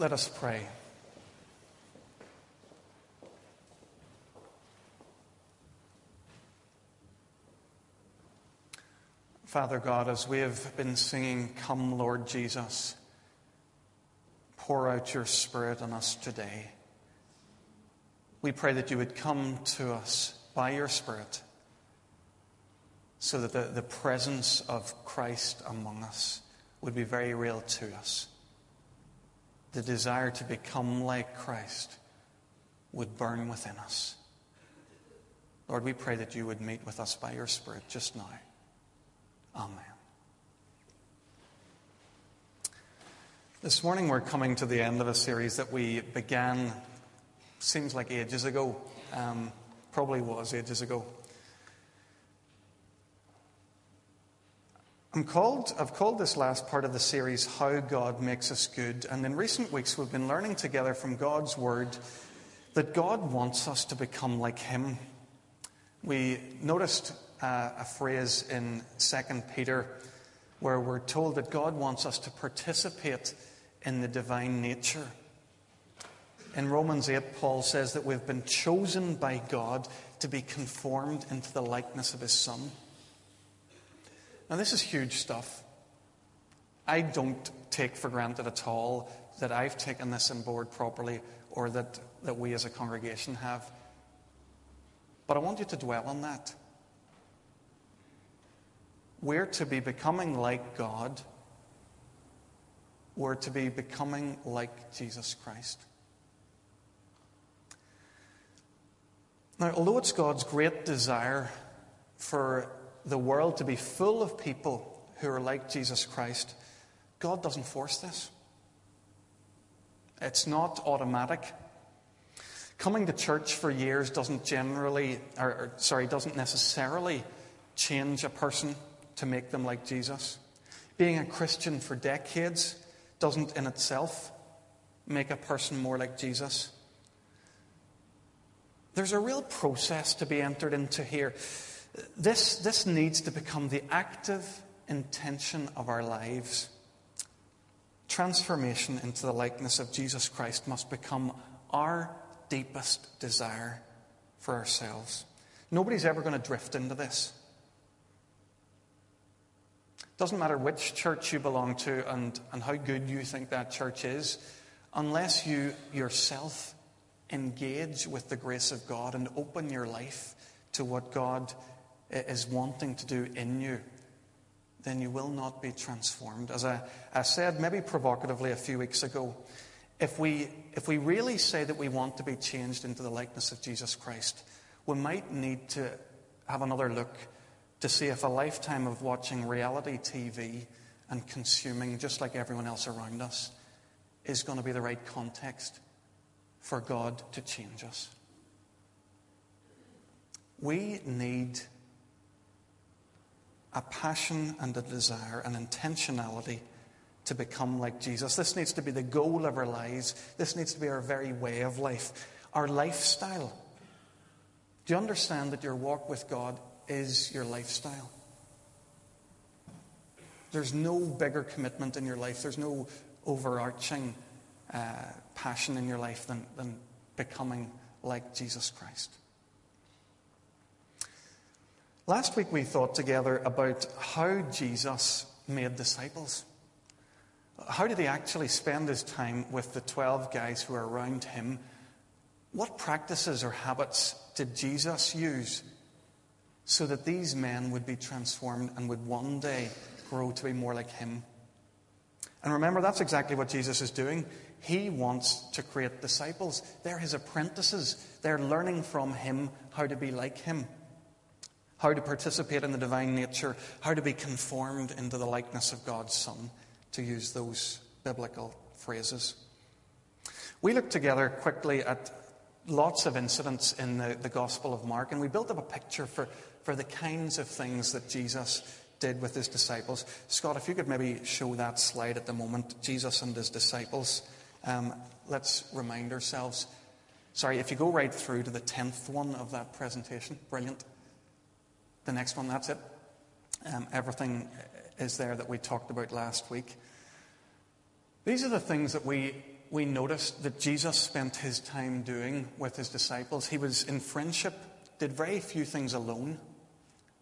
Let us pray. Father God, as we have been singing, Come, Lord Jesus, pour out your Spirit on us today. We pray that you would come to us by your Spirit so that the, the presence of Christ among us would be very real to us. The desire to become like Christ would burn within us. Lord, we pray that you would meet with us by your Spirit just now. Amen. This morning we're coming to the end of a series that we began, seems like ages ago, um, probably was ages ago. I'm called, I've called this last part of the series How God Makes Us Good. And in recent weeks, we've been learning together from God's Word that God wants us to become like Him. We noticed uh, a phrase in 2 Peter where we're told that God wants us to participate in the divine nature. In Romans 8, Paul says that we've been chosen by God to be conformed into the likeness of His Son. Now, this is huge stuff. I don't take for granted at all that I've taken this on board properly or that, that we as a congregation have. But I want you to dwell on that. We're to be becoming like God. We're to be becoming like Jesus Christ. Now, although it's God's great desire for the world to be full of people who are like Jesus Christ, God doesn't force this. It's not automatic. Coming to church for years doesn't generally, or, or, sorry, doesn't necessarily change a person to make them like Jesus. Being a Christian for decades doesn't in itself make a person more like Jesus. There's a real process to be entered into here. This, this needs to become the active intention of our lives. Transformation into the likeness of Jesus Christ must become our deepest desire for ourselves. Nobody's ever going to drift into this. Doesn't matter which church you belong to and, and how good you think that church is, unless you yourself engage with the grace of God and open your life to what God is wanting to do in you, then you will not be transformed. As I, I said, maybe provocatively a few weeks ago, if we, if we really say that we want to be changed into the likeness of Jesus Christ, we might need to have another look to see if a lifetime of watching reality TV and consuming just like everyone else around us is going to be the right context for God to change us. We need a passion and a desire, an intentionality to become like Jesus. This needs to be the goal of our lives. This needs to be our very way of life, our lifestyle. Do you understand that your walk with God is your lifestyle? There's no bigger commitment in your life, there's no overarching uh, passion in your life than, than becoming like Jesus Christ. Last week we thought together about how Jesus made disciples. How did he actually spend his time with the 12 guys who are around him? What practices or habits did Jesus use so that these men would be transformed and would one day grow to be more like him? And remember, that's exactly what Jesus is doing. He wants to create disciples. They're his apprentices. They're learning from him how to be like him how to participate in the divine nature, how to be conformed into the likeness of God's Son, to use those biblical phrases. We looked together quickly at lots of incidents in the, the Gospel of Mark, and we built up a picture for, for the kinds of things that Jesus did with his disciples. Scott, if you could maybe show that slide at the moment, Jesus and his disciples. Um, let's remind ourselves. Sorry, if you go right through to the 10th one of that presentation, brilliant. The next one, that's it. Um, everything is there that we talked about last week. These are the things that we we noticed that Jesus spent his time doing with his disciples. He was in friendship, did very few things alone,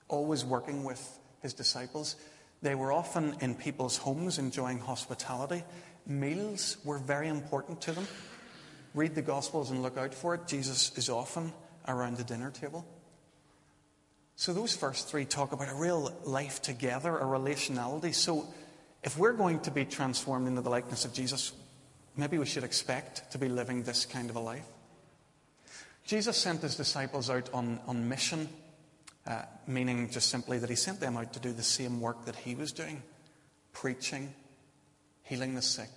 always working with his disciples. They were often in people's homes enjoying hospitality. Meals were very important to them. Read the Gospels and look out for it. Jesus is often around the dinner table. So, those first three talk about a real life together, a relationality. So, if we're going to be transformed into the likeness of Jesus, maybe we should expect to be living this kind of a life. Jesus sent his disciples out on, on mission uh, meaning just simply that he sent them out to do the same work that he was doing preaching, healing the sick.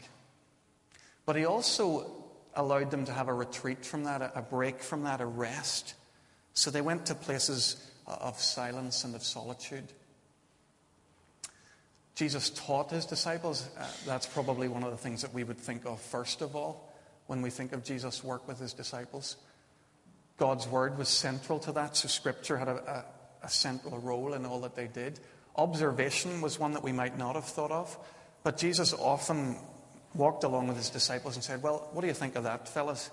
But he also allowed them to have a retreat from that, a break from that, a rest. So they went to places of silence and of solitude. Jesus taught his disciples. Uh, that's probably one of the things that we would think of first of all when we think of Jesus' work with his disciples. God's word was central to that, so Scripture had a, a central role in all that they did. Observation was one that we might not have thought of, but Jesus often walked along with his disciples and said, Well, what do you think of that, fellas?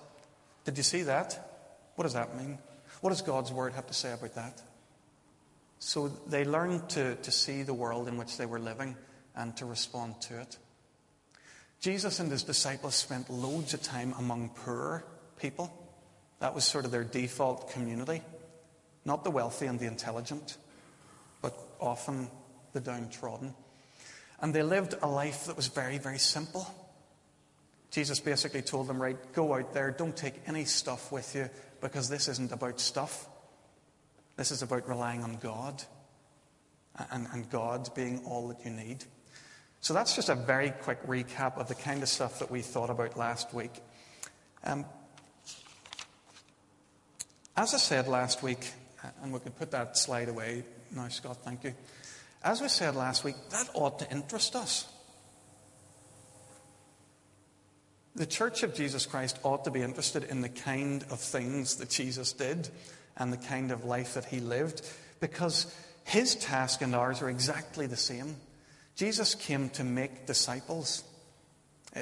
Did you see that? What does that mean? What does God's word have to say about that? So they learned to, to see the world in which they were living and to respond to it. Jesus and his disciples spent loads of time among poor people. That was sort of their default community. Not the wealthy and the intelligent, but often the downtrodden. And they lived a life that was very, very simple. Jesus basically told them, right, go out there, don't take any stuff with you, because this isn't about stuff. This is about relying on God and, and God being all that you need. So that's just a very quick recap of the kind of stuff that we thought about last week. Um, as I said last week, and we can put that slide away now, Scott, thank you. As we said last week, that ought to interest us. The Church of Jesus Christ ought to be interested in the kind of things that Jesus did and the kind of life that he lived because his task and ours are exactly the same. Jesus came to make disciples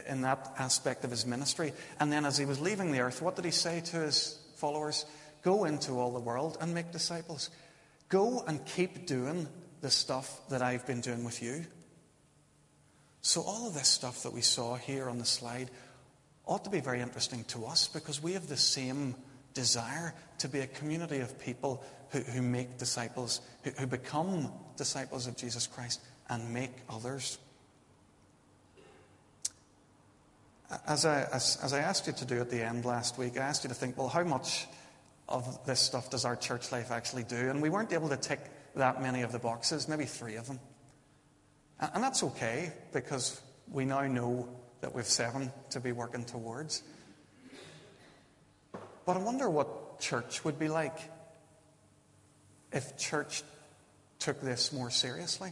in that aspect of his ministry. And then as he was leaving the earth, what did he say to his followers? Go into all the world and make disciples. Go and keep doing the stuff that I've been doing with you. So, all of this stuff that we saw here on the slide ought to be very interesting to us because we have the same desire to be a community of people who, who make disciples, who, who become disciples of Jesus Christ and make others. As I, as, as I asked you to do at the end last week, I asked you to think, well, how much of this stuff does our church life actually do? And we weren't able to tick that many of the boxes, maybe three of them. And that's okay because we now know that we've seven to be working towards. But I wonder what church would be like if church took this more seriously.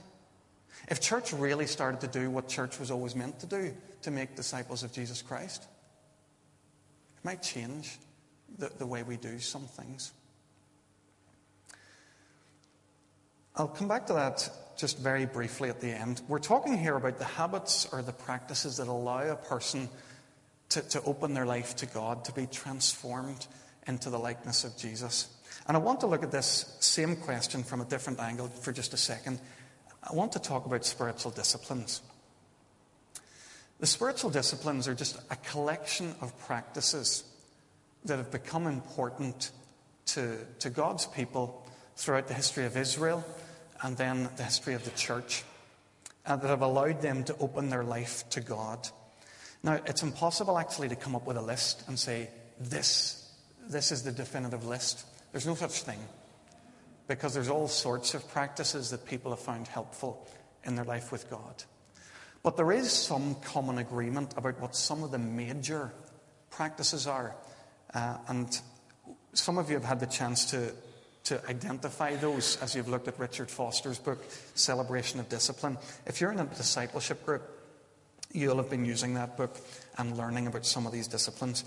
If church really started to do what church was always meant to do, to make disciples of Jesus Christ, it might change the, the way we do some things. I'll come back to that just very briefly at the end. We're talking here about the habits or the practices that allow a person to, to open their life to God, to be transformed into the likeness of Jesus. And I want to look at this same question from a different angle for just a second. I want to talk about spiritual disciplines. The spiritual disciplines are just a collection of practices that have become important to, to God's people throughout the history of Israel and then the history of the church, and that have allowed them to open their life to God. Now, it's impossible actually to come up with a list and say, this, this is the definitive list. There's no such thing. Because there's all sorts of practices that people have found helpful in their life with God. But there is some common agreement about what some of the major practices are. Uh, and some of you have had the chance to, to identify those as you've looked at Richard Foster's book, Celebration of Discipline. If you're in a discipleship group, you'll have been using that book and learning about some of these disciplines.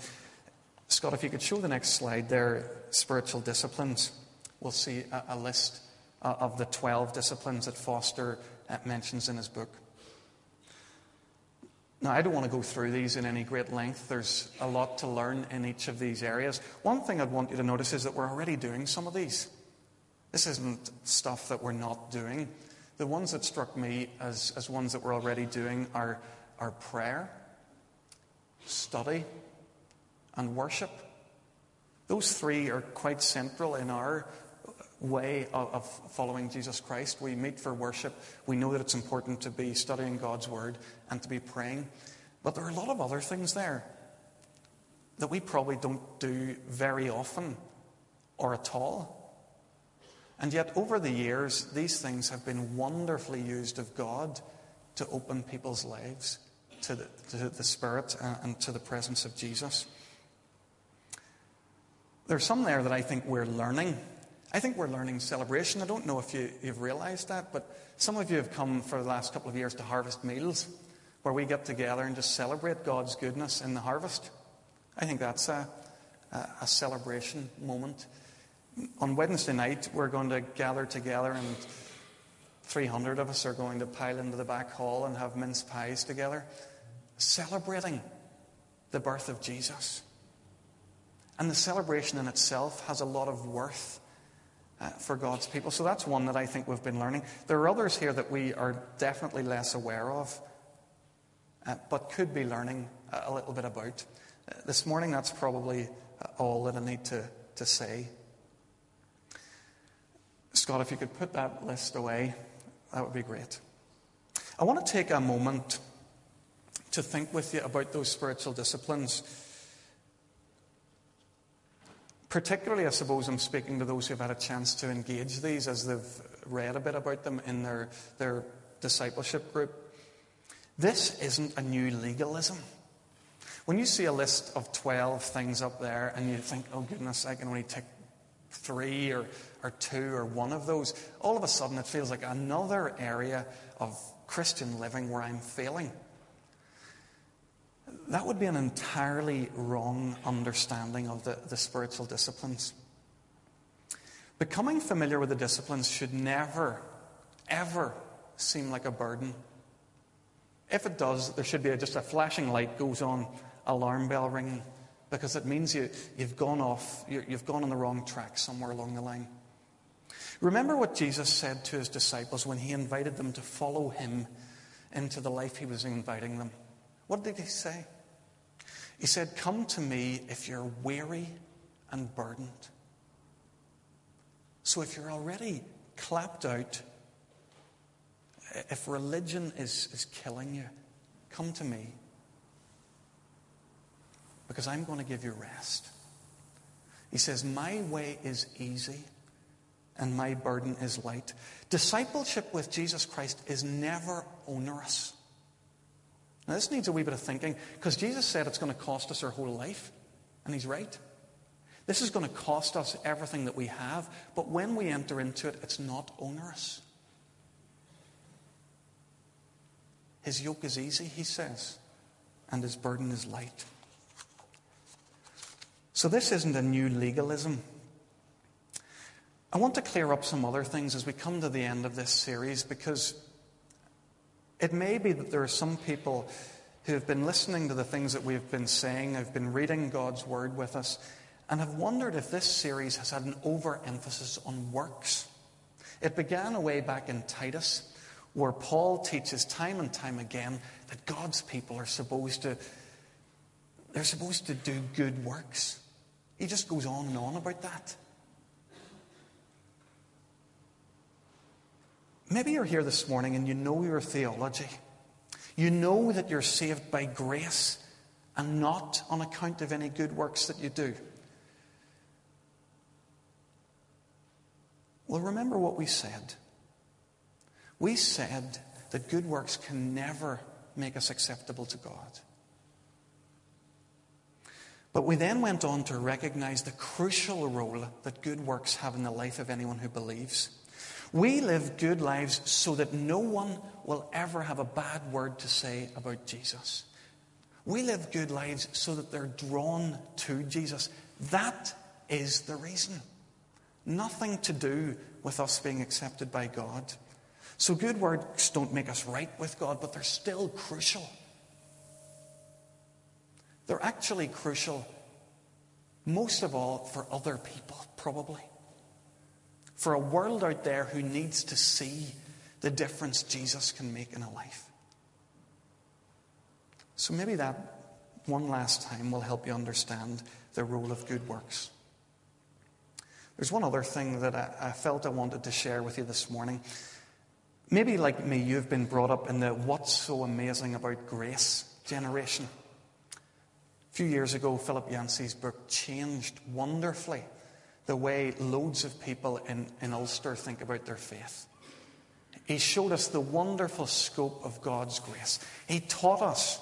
Scott, if you could show the next slide there, spiritual disciplines, we'll see a, a list uh, of the 12 disciplines that Foster uh, mentions in his book. Now, I don't want to go through these in any great length. There's a lot to learn in each of these areas. One thing I'd want you to notice is that we're already doing some of these. This isn't stuff that we're not doing. The ones that struck me as, as ones that we're already doing are, are prayer, study, and worship. Those three are quite central in our way of, following Jesus Christ. We meet for worship. We know that it's important to be studying God's Word and to be praying. But there are a lot of other things there that we probably don't do very often or at all. And yet, over the years, these things have been wonderfully used of God to open people's lives to the, to the Spirit and to the presence of Jesus. There's some there that I think we're learning I think we're learning celebration. I don't know if you, have realized that, but some of you have come for the last couple of years to harvest meals where we get together and just celebrate God's goodness in the harvest. I think that's a, a, a celebration moment. On Wednesday night, we're going to gather together, and 300 of us are going to pile into the back hall and have mince pies together, celebrating the birth of Jesus. And the celebration in itself has a lot of worth uh, for God's people. So that's one that I think we've been learning. There are others here that we are definitely less aware of, uh, but could be learning a little bit about. Uh, this morning, that's probably uh, all that I need to, to say. Scott, if you could put that list away, that would be great. I want to take a moment to think with you about those spiritual disciplines Particularly, I suppose, I'm speaking to those who've had a chance to engage these as they've read a bit about them in their, their discipleship group. This isn't a new legalism. When you see a list of 12 things up there and you think, oh goodness, I can only tick three or, or two or one of those, all of a sudden it feels like another area of Christian living where I'm failing. That would be an entirely wrong understanding of the, the spiritual disciplines. Becoming familiar with the disciplines should never, ever seem like a burden. If it does, there should be a, just a flashing light goes on, alarm bell ringing, because it means you, you've gone off, you you've gone on the wrong track somewhere along the line. Remember what Jesus said to his disciples when he invited them to follow him into the life he was inviting them. What did he say? He said, Come to me if you're weary and burdened. So if you're already clapped out, if religion is, is killing you, come to me. Because I'm going to give you rest. He says, My way is easy and my burden is light. Discipleship with Jesus Christ is never onerous. Now, this needs a wee bit of thinking because Jesus said it's going to cost us our whole life, and he's right. This is going to cost us everything that we have, but when we enter into it, it's not onerous. His yoke is easy, he says, and his burden is light. So, this isn't a new legalism. I want to clear up some other things as we come to the end of this series because it may be that there are some people who have been listening to the things that we've been saying, have been reading God's Word with us, and have wondered if this series has had an overemphasis on works. It began way back in Titus, where Paul teaches time and time again that God's people are supposed to they're supposed to do good works. He just goes on and on about that. Maybe you're here this morning and you know your theology. You know that you're saved by grace and not on account of any good works that you do. Well, remember what we said. We said that good works can never make us acceptable to God. But we then went on to recognize the crucial role that good works have in the life of anyone who believes. We live good lives so that no one will ever have a bad word to say about Jesus. We live good lives so that they're drawn to Jesus. That is the reason. Nothing to do with us being accepted by God. So, good works don't make us right with God, but they're still crucial. they're actually crucial, most of all, for other people, probably. For a world out there who needs to see the difference Jesus can make in a life. So maybe that one last time will help you understand the role of good works. There's one other thing that I, I, felt I wanted to share with you this morning. Maybe, like me, you've been brought up in the what's so amazing about grace generation. A few years ago, Philip Yancey's book changed wonderfully the way loads of people in, in Ulster think about their faith. He showed us the wonderful scope of God's grace. He taught us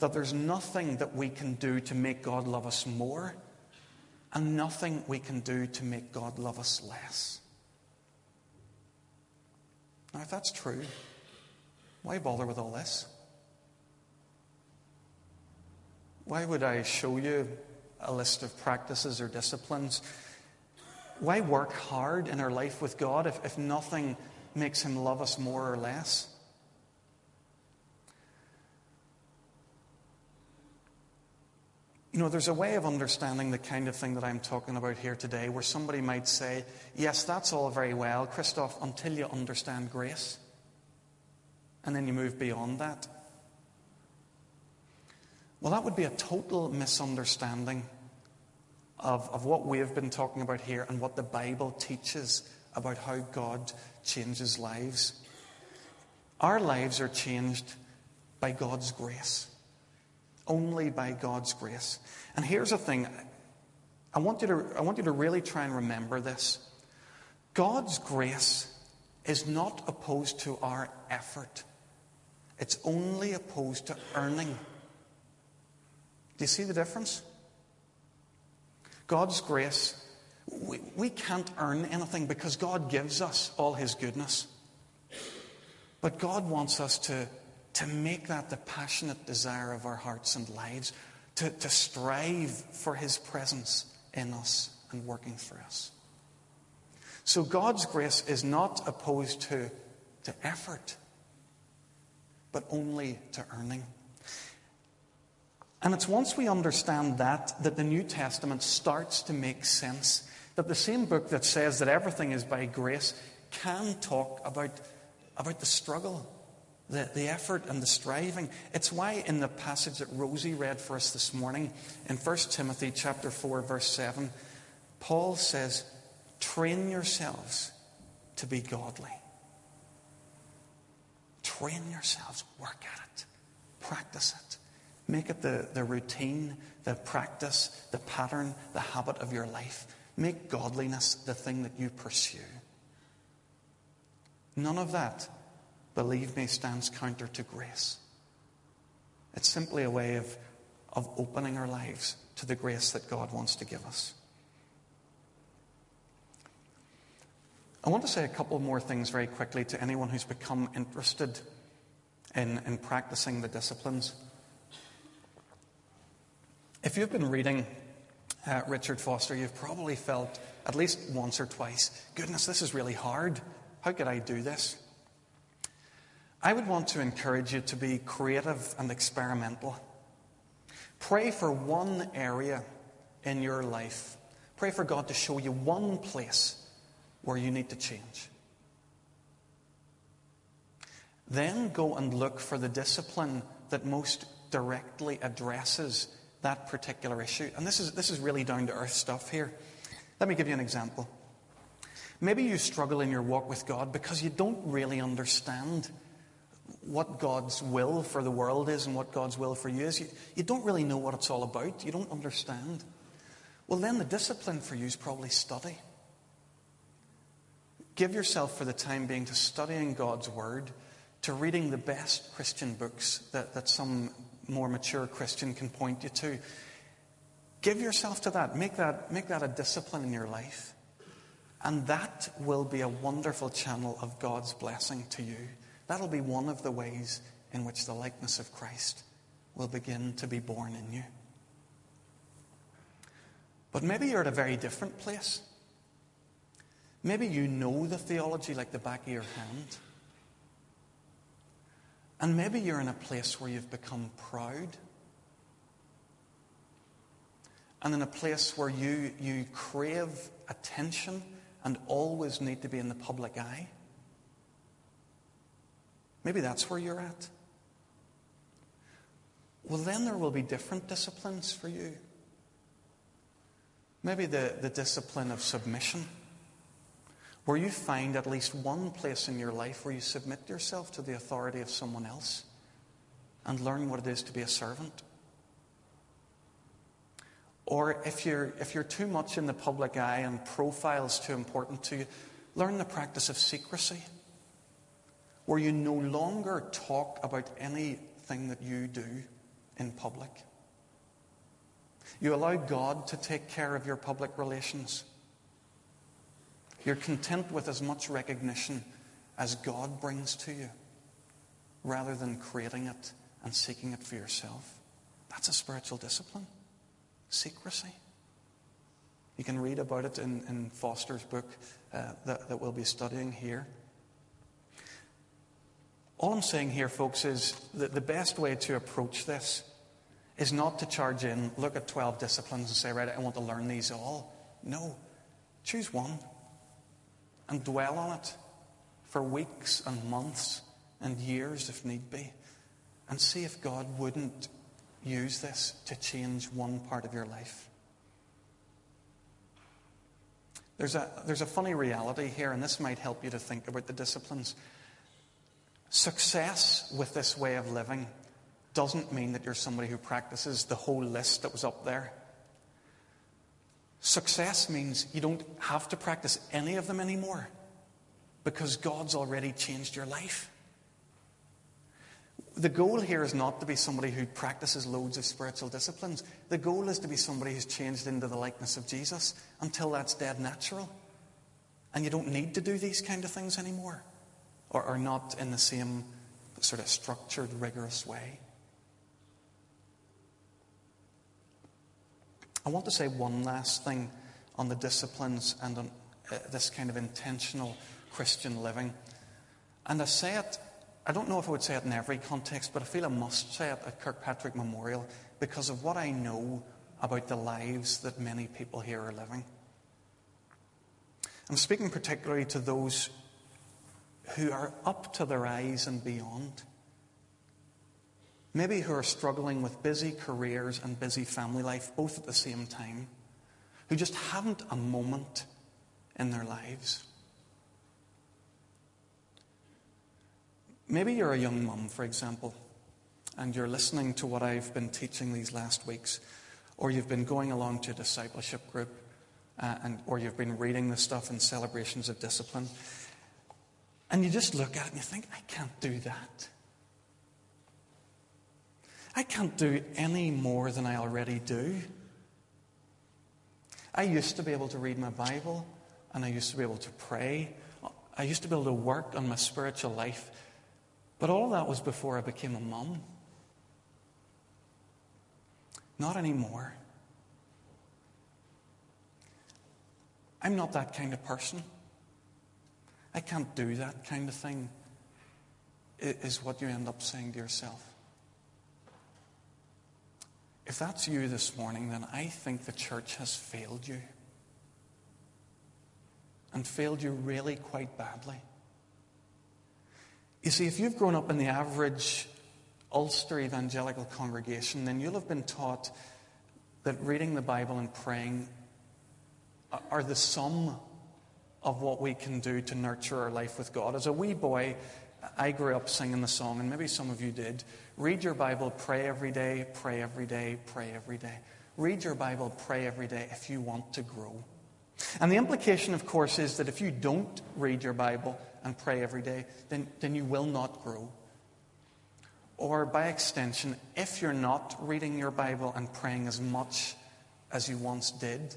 that there's nothing that we can do to make God love us more, and nothing we can do to make God love us less. Now, if that's true, why bother with all this? Why would I show you a list of practices or disciplines? Why work hard in our life with God if, if nothing makes Him love us more or less? You know, there's a way of understanding the kind of thing that I'm talking about here today where somebody might say, Yes, that's all very well, Christoph, until you understand grace. And then you move beyond that. Well, that would be a total misunderstanding of, of what we have been talking about here and what the Bible teaches about how God changes lives. Our lives are changed by God's grace. Only by God's grace. And here's the thing I want you to, I want you to really try and remember this. God's grace is not opposed to our effort, it's only opposed to earning. Do you see the difference? God's grace, we, we can't earn anything because God gives us all His goodness. But God wants us to to make that the passionate desire of our hearts and lives, to, to strive for His presence in us and working for us. So God's grace is not opposed to, to effort, but only to earning. And it's once we understand that that the New Testament starts to make sense. That the same book that says that everything is by grace can talk about, about the struggle the, the effort and the striving. It's why in the passage that Rosie read for us this morning in 1 Timothy chapter 4 verse 7, Paul says, "Train yourselves to be godly." Train yourselves, work at it, practice it. Make it the, the routine, the practice, the pattern, the habit of your life. Make godliness the thing that you pursue. None of that believe me, stands counter to grace. It's simply a way of, of opening our lives to the grace that God wants to give us. I want to say a couple more things very quickly to anyone who's become interested in, in practicing the disciplines. If you've been reading uh, Richard Foster, you've probably felt at least once or twice, goodness, this is really hard. How could I do this? I would want to encourage you to be creative and experimental. Pray for one area in your life. Pray for God to show you one place where you need to change. Then go and look for the discipline that most directly addresses that particular issue. And this is, this is really down to earth stuff here. Let me give you an example. Maybe you struggle in your walk with God because you don't really understand what God's will for the world is and what God's will for you is. You, you don't really know what it's all about. You don't understand. Well, then the discipline for you is probably study. Give yourself for the time being to studying God's Word, to reading the best Christian books that, that some more mature Christian can point you to. Give yourself to that. Make that, make that a discipline in your life. And that will be a wonderful channel of God's blessing to you. That'll be one of the ways in which the likeness of Christ will begin to be born in you. But maybe you're at a very different place. Maybe you know the theology like the back of your hand. And maybe you're in a place where you've become proud. and in a place where you, you crave attention and always need to be in the public eye? Maybe that's where you're at. Well, then there will be different disciplines for you. Maybe the, the discipline of submission, where you find at least one place in your life where you submit yourself to the authority of someone else and learn what it is to be a servant. Or if you're, if you're too much in the public eye and profile's too important to you, learn the practice of secrecy, where you no longer talk about anything that you do in public. You allow God to take care of your public relations. You're content with as much recognition as God brings to you, rather than creating it and seeking it for yourself. That's a spiritual discipline. Secrecy. You can read about it in, in Foster's book uh, that, that we'll be studying here. All I'm saying here, folks, is that the best way to approach this is not to charge in, look at 12 disciplines and say, right, I want to learn these all. No. Choose one and dwell on it for weeks and months and years if need be and see if God wouldn't use this to change one part of your life. There's a, there's a funny reality here, and this might help you to think about the disciplines. Success with this way of living doesn't mean that you're somebody who practices the whole list that was up there. Success means you don't have to practice any of them anymore because God's already changed your life. The goal here is not to be somebody who practices loads of spiritual disciplines. The goal is to be somebody who's changed into the likeness of Jesus until that's dead natural. And you don't need to do these kind of things anymore, or, or not in the same sort of structured, rigorous way. I want to say one last thing on the disciplines and on uh, this kind of intentional Christian living. And I say it I don't know if I would say it in every context, but I feel I must say it at Kirkpatrick Memorial because of what I know about the lives that many people here are living. I'm speaking particularly to those who are up to their eyes and beyond. Maybe who are struggling with busy careers and busy family life both at the same time, who just haven't a moment in their lives. Maybe you're a young mum, for example, and you're listening to what I've been teaching these last weeks, or you've been going along to a discipleship group, uh, and, or you've been reading the stuff in celebrations of discipline, and you just look at it and you think, I can't do that. I can't do any more than I already do. I used to be able to read my Bible, and I used to be able to pray. I used to be able to work on my spiritual life but all that was before I became a mum. Not anymore. I'm not that kind of person. I can't do that kind of thing, is what you end up saying to yourself. If that's you this morning, then I think the church has failed you. And failed you really quite badly. You see, if you've grown up in the average Ulster evangelical congregation, then you'll have been taught that reading the Bible and praying are the sum of what we can do to nurture our life with God. As a wee boy, I grew up singing the song, and maybe some of you did. Read your Bible, pray every day, pray every day, pray every day. Read your Bible, pray every day if you want to grow. And the implication, of course, is that if you don't read your Bible and pray every day, then, then you will not grow. Or by extension, if you're not reading your Bible and praying as much as you once did,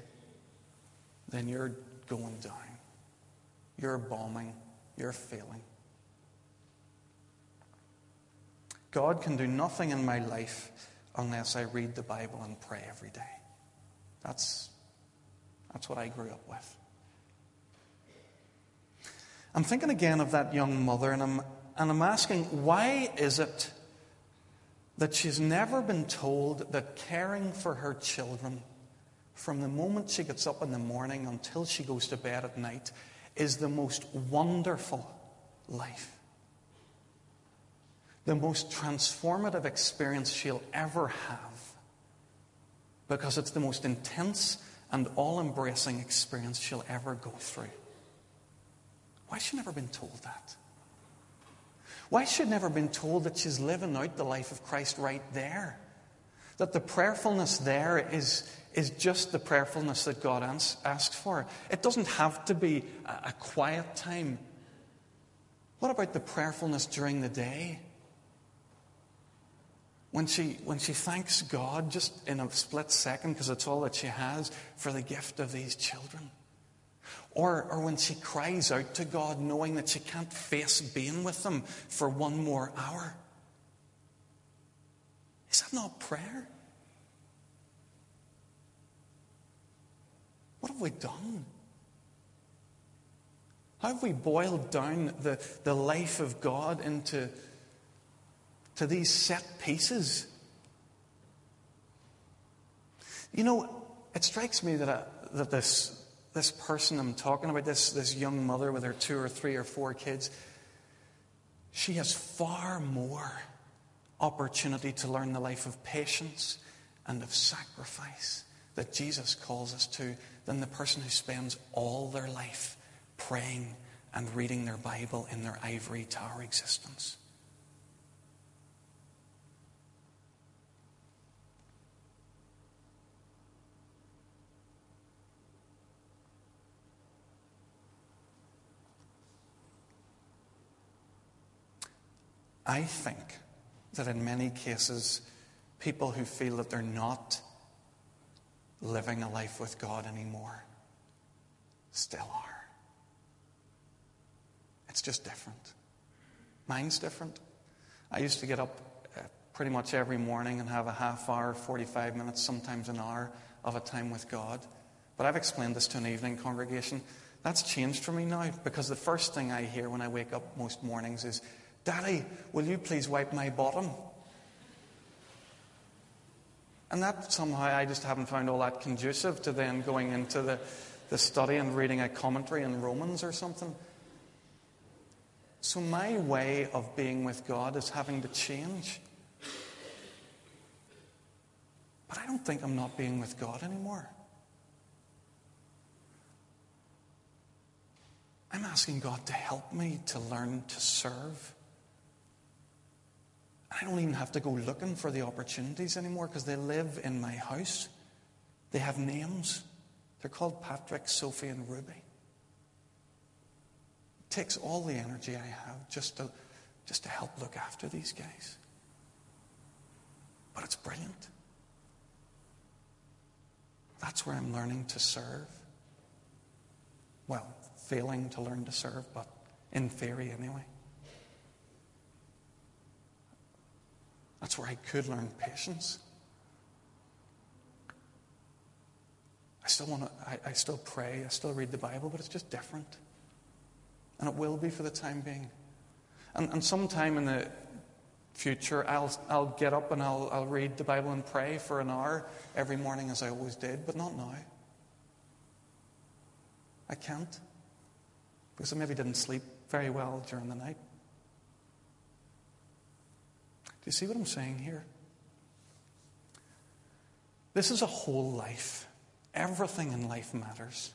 then you're going down. You're bombing. You're failing. God can do nothing in my life unless I read the Bible and pray every day. That's that's what I grew up with. I'm thinking again of that young mother, and I'm, and I'm asking, why is it that she's never been told that caring for her children from the moment she gets up in the morning until she goes to bed at night is the most wonderful life. The most transformative experience she'll ever have because it's the most intense and all embracing experience she'll ever go through. Why has she never been told that? Why has she never been told that she's living out the life of Christ right there? That the prayerfulness there is, is just the prayerfulness that God asks for. It doesn't have to be a, a quiet time. What about the prayerfulness during the day? When she, when she thanks God just in a split second, because it's all that she has, for the gift of these children. Or, or when she cries out to God, knowing that she can't face being with them for one more hour. Is that not prayer? What have we done? How have we boiled down the, the life of God into to these set pieces? You know, it strikes me that, I, that this, this person I'm talking about, this, this young mother with her two or three or four kids, she has far more opportunity to learn the life of patience and of sacrifice that Jesus calls us to than the person who spends all their life praying and reading their Bible in their ivory tower existence. I think that in many cases, people who feel that they're not living a life with God anymore still are. It's just different. Mine's different. I used to get up uh, pretty much every morning and have a half hour, 45 minutes, sometimes an hour of a time with God. But I've explained this to an evening congregation. That's changed for me now because the first thing I hear when I wake up most mornings is, Daddy, will you please wipe my bottom? And that somehow I just haven't found all that conducive to then going into the, the study and reading a commentary in Romans or something. So my way of being with God is having to change. But I don't think I'm not being with God anymore. I'm asking God to help me to learn to serve. I don't even have to go looking for the opportunities anymore because they live in my house. They have names. They're called Patrick, Sophie, and Ruby. It takes all the energy I have just to, just to help look after these guys. But it's brilliant. That's where I'm learning to serve. Well, failing to learn to serve, but in theory anyway. That's where I could learn patience. I still want to, I, I still pray, I still read the Bible, but it's just different. And it will be for the time being. And, and sometime in the future, I'll, I'll get up and I'll, I'll read the Bible and pray for an hour every morning as I always did, but not now. I can't. Because I maybe didn't sleep very well during the night. You see what I'm saying here? This is a whole life. Everything in life matters.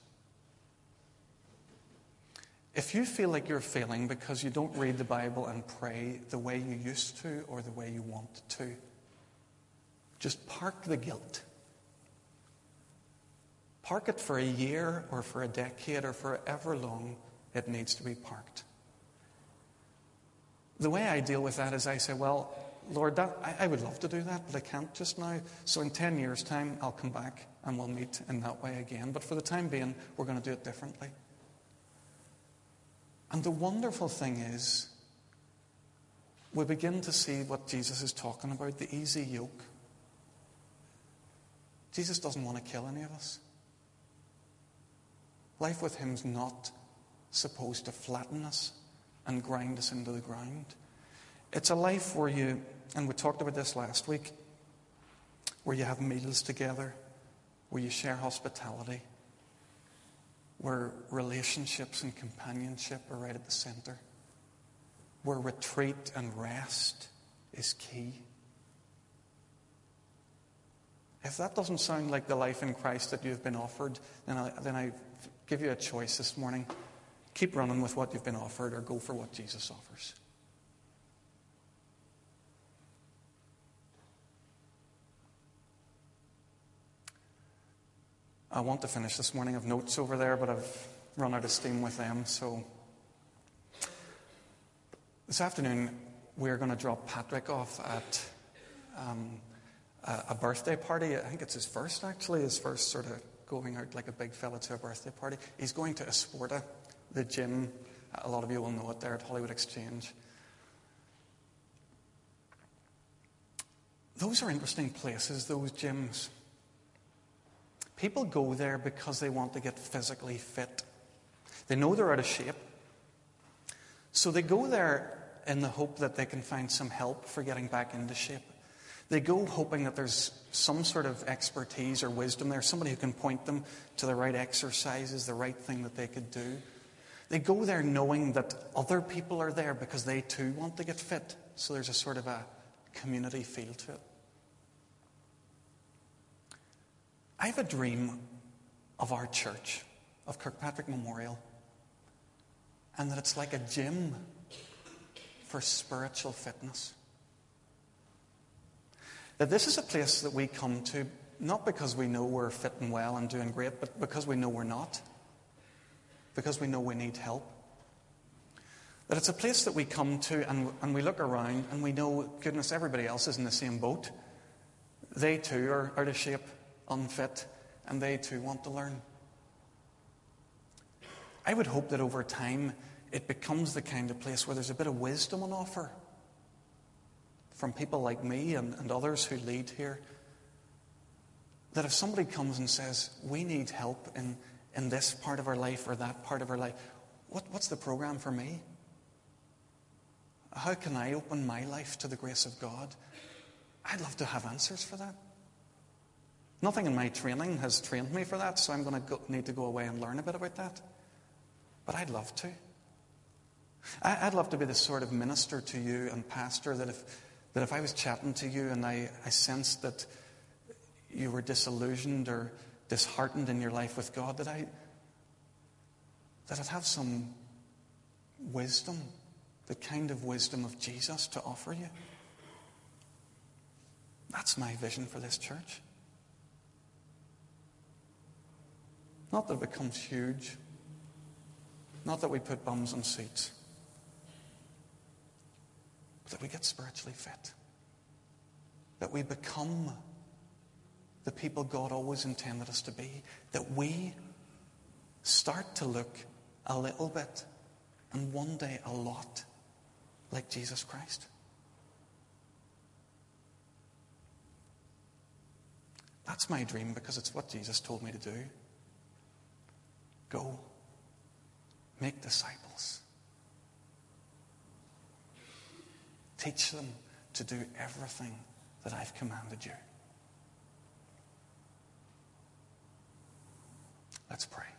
If you feel like you're failing because you don't read the Bible and pray the way you used to or the way you want to, just park the guilt. Park it for a year or for a decade or for ever long it needs to be parked. The way I deal with that is I say, well, Lord, that, I, I would love to do that, but I can't just now. So in 10 years' time, I'll come back and we'll meet in that way again. But for the time being, we're going to do it differently. And the wonderful thing is, we begin to see what Jesus is talking about the easy yoke. Jesus doesn't want to kill any of us. Life with Him is not supposed to flatten us and grind us into the ground. It's a life where you, and we talked about this last week, where you have meals together, where you share hospitality, where relationships and companionship are right at the center, where retreat and rest is key. If that doesn't sound like the life in Christ that you've been offered, then I, then I give you a choice this morning. Keep running with what you've been offered or go for what Jesus offers. I want to finish this morning. of notes over there, but I've run out of steam with them. So this afternoon, we're going to drop Patrick off at um, a, birthday party. I think it's his first, actually, his first sort of going out like a big fella to a birthday party. He's going to Esporta, the gym. A lot of you will know it there at Holywood Exchange. Those are interesting places, those gyms. People go there because they want to get physically fit. They know they're out of shape. So they go there in the hope that they can find some help for getting back into shape. They go hoping that there's some sort of expertise or wisdom there, somebody who can point them to the right exercises, the right thing that they could do. They go there knowing that other people are there because they too want to get fit. So there's a sort of a community feel to it. I have a dream of our church, of Kirkpatrick Memorial, and that it's like a gym for spiritual fitness. That this is a place that we come to not because we know we're fitting well and doing great, but because we know we're not. Because we know we need help. That it's a place that we come to and, and we look around and we know, goodness, everybody else is in the same boat. They too are out of shape unfit, and they too want to learn. I would hope that over time it becomes the kind of place where there's a bit of wisdom on offer from people like me and, and others who lead here. That if somebody comes and says, We need help in, in this part of our life or that part of our life, what, what's the program for me? How can I open my life to the grace of God? I'd love to have answers for that. Nothing in my training has trained me for that, so I'm going to go, need to go away and learn a bit about that. But I'd love to. I, would love to be the sort of minister to you and pastor that if, that if I was chatting to you and I, I sensed that you were disillusioned or disheartened in your life with God, that, I, that I'd have some wisdom, the kind of wisdom of Jesus to offer you. That's my vision for this church. Not that it becomes huge. Not that we put bums on seats. But that we get spiritually fit. That we become the people God always intended us to be. That we start to look a little bit and one day a lot like Jesus Christ. That's my dream because it's what Jesus told me to do. Go, make disciples. Teach them to do everything that I've commanded you. Let's pray.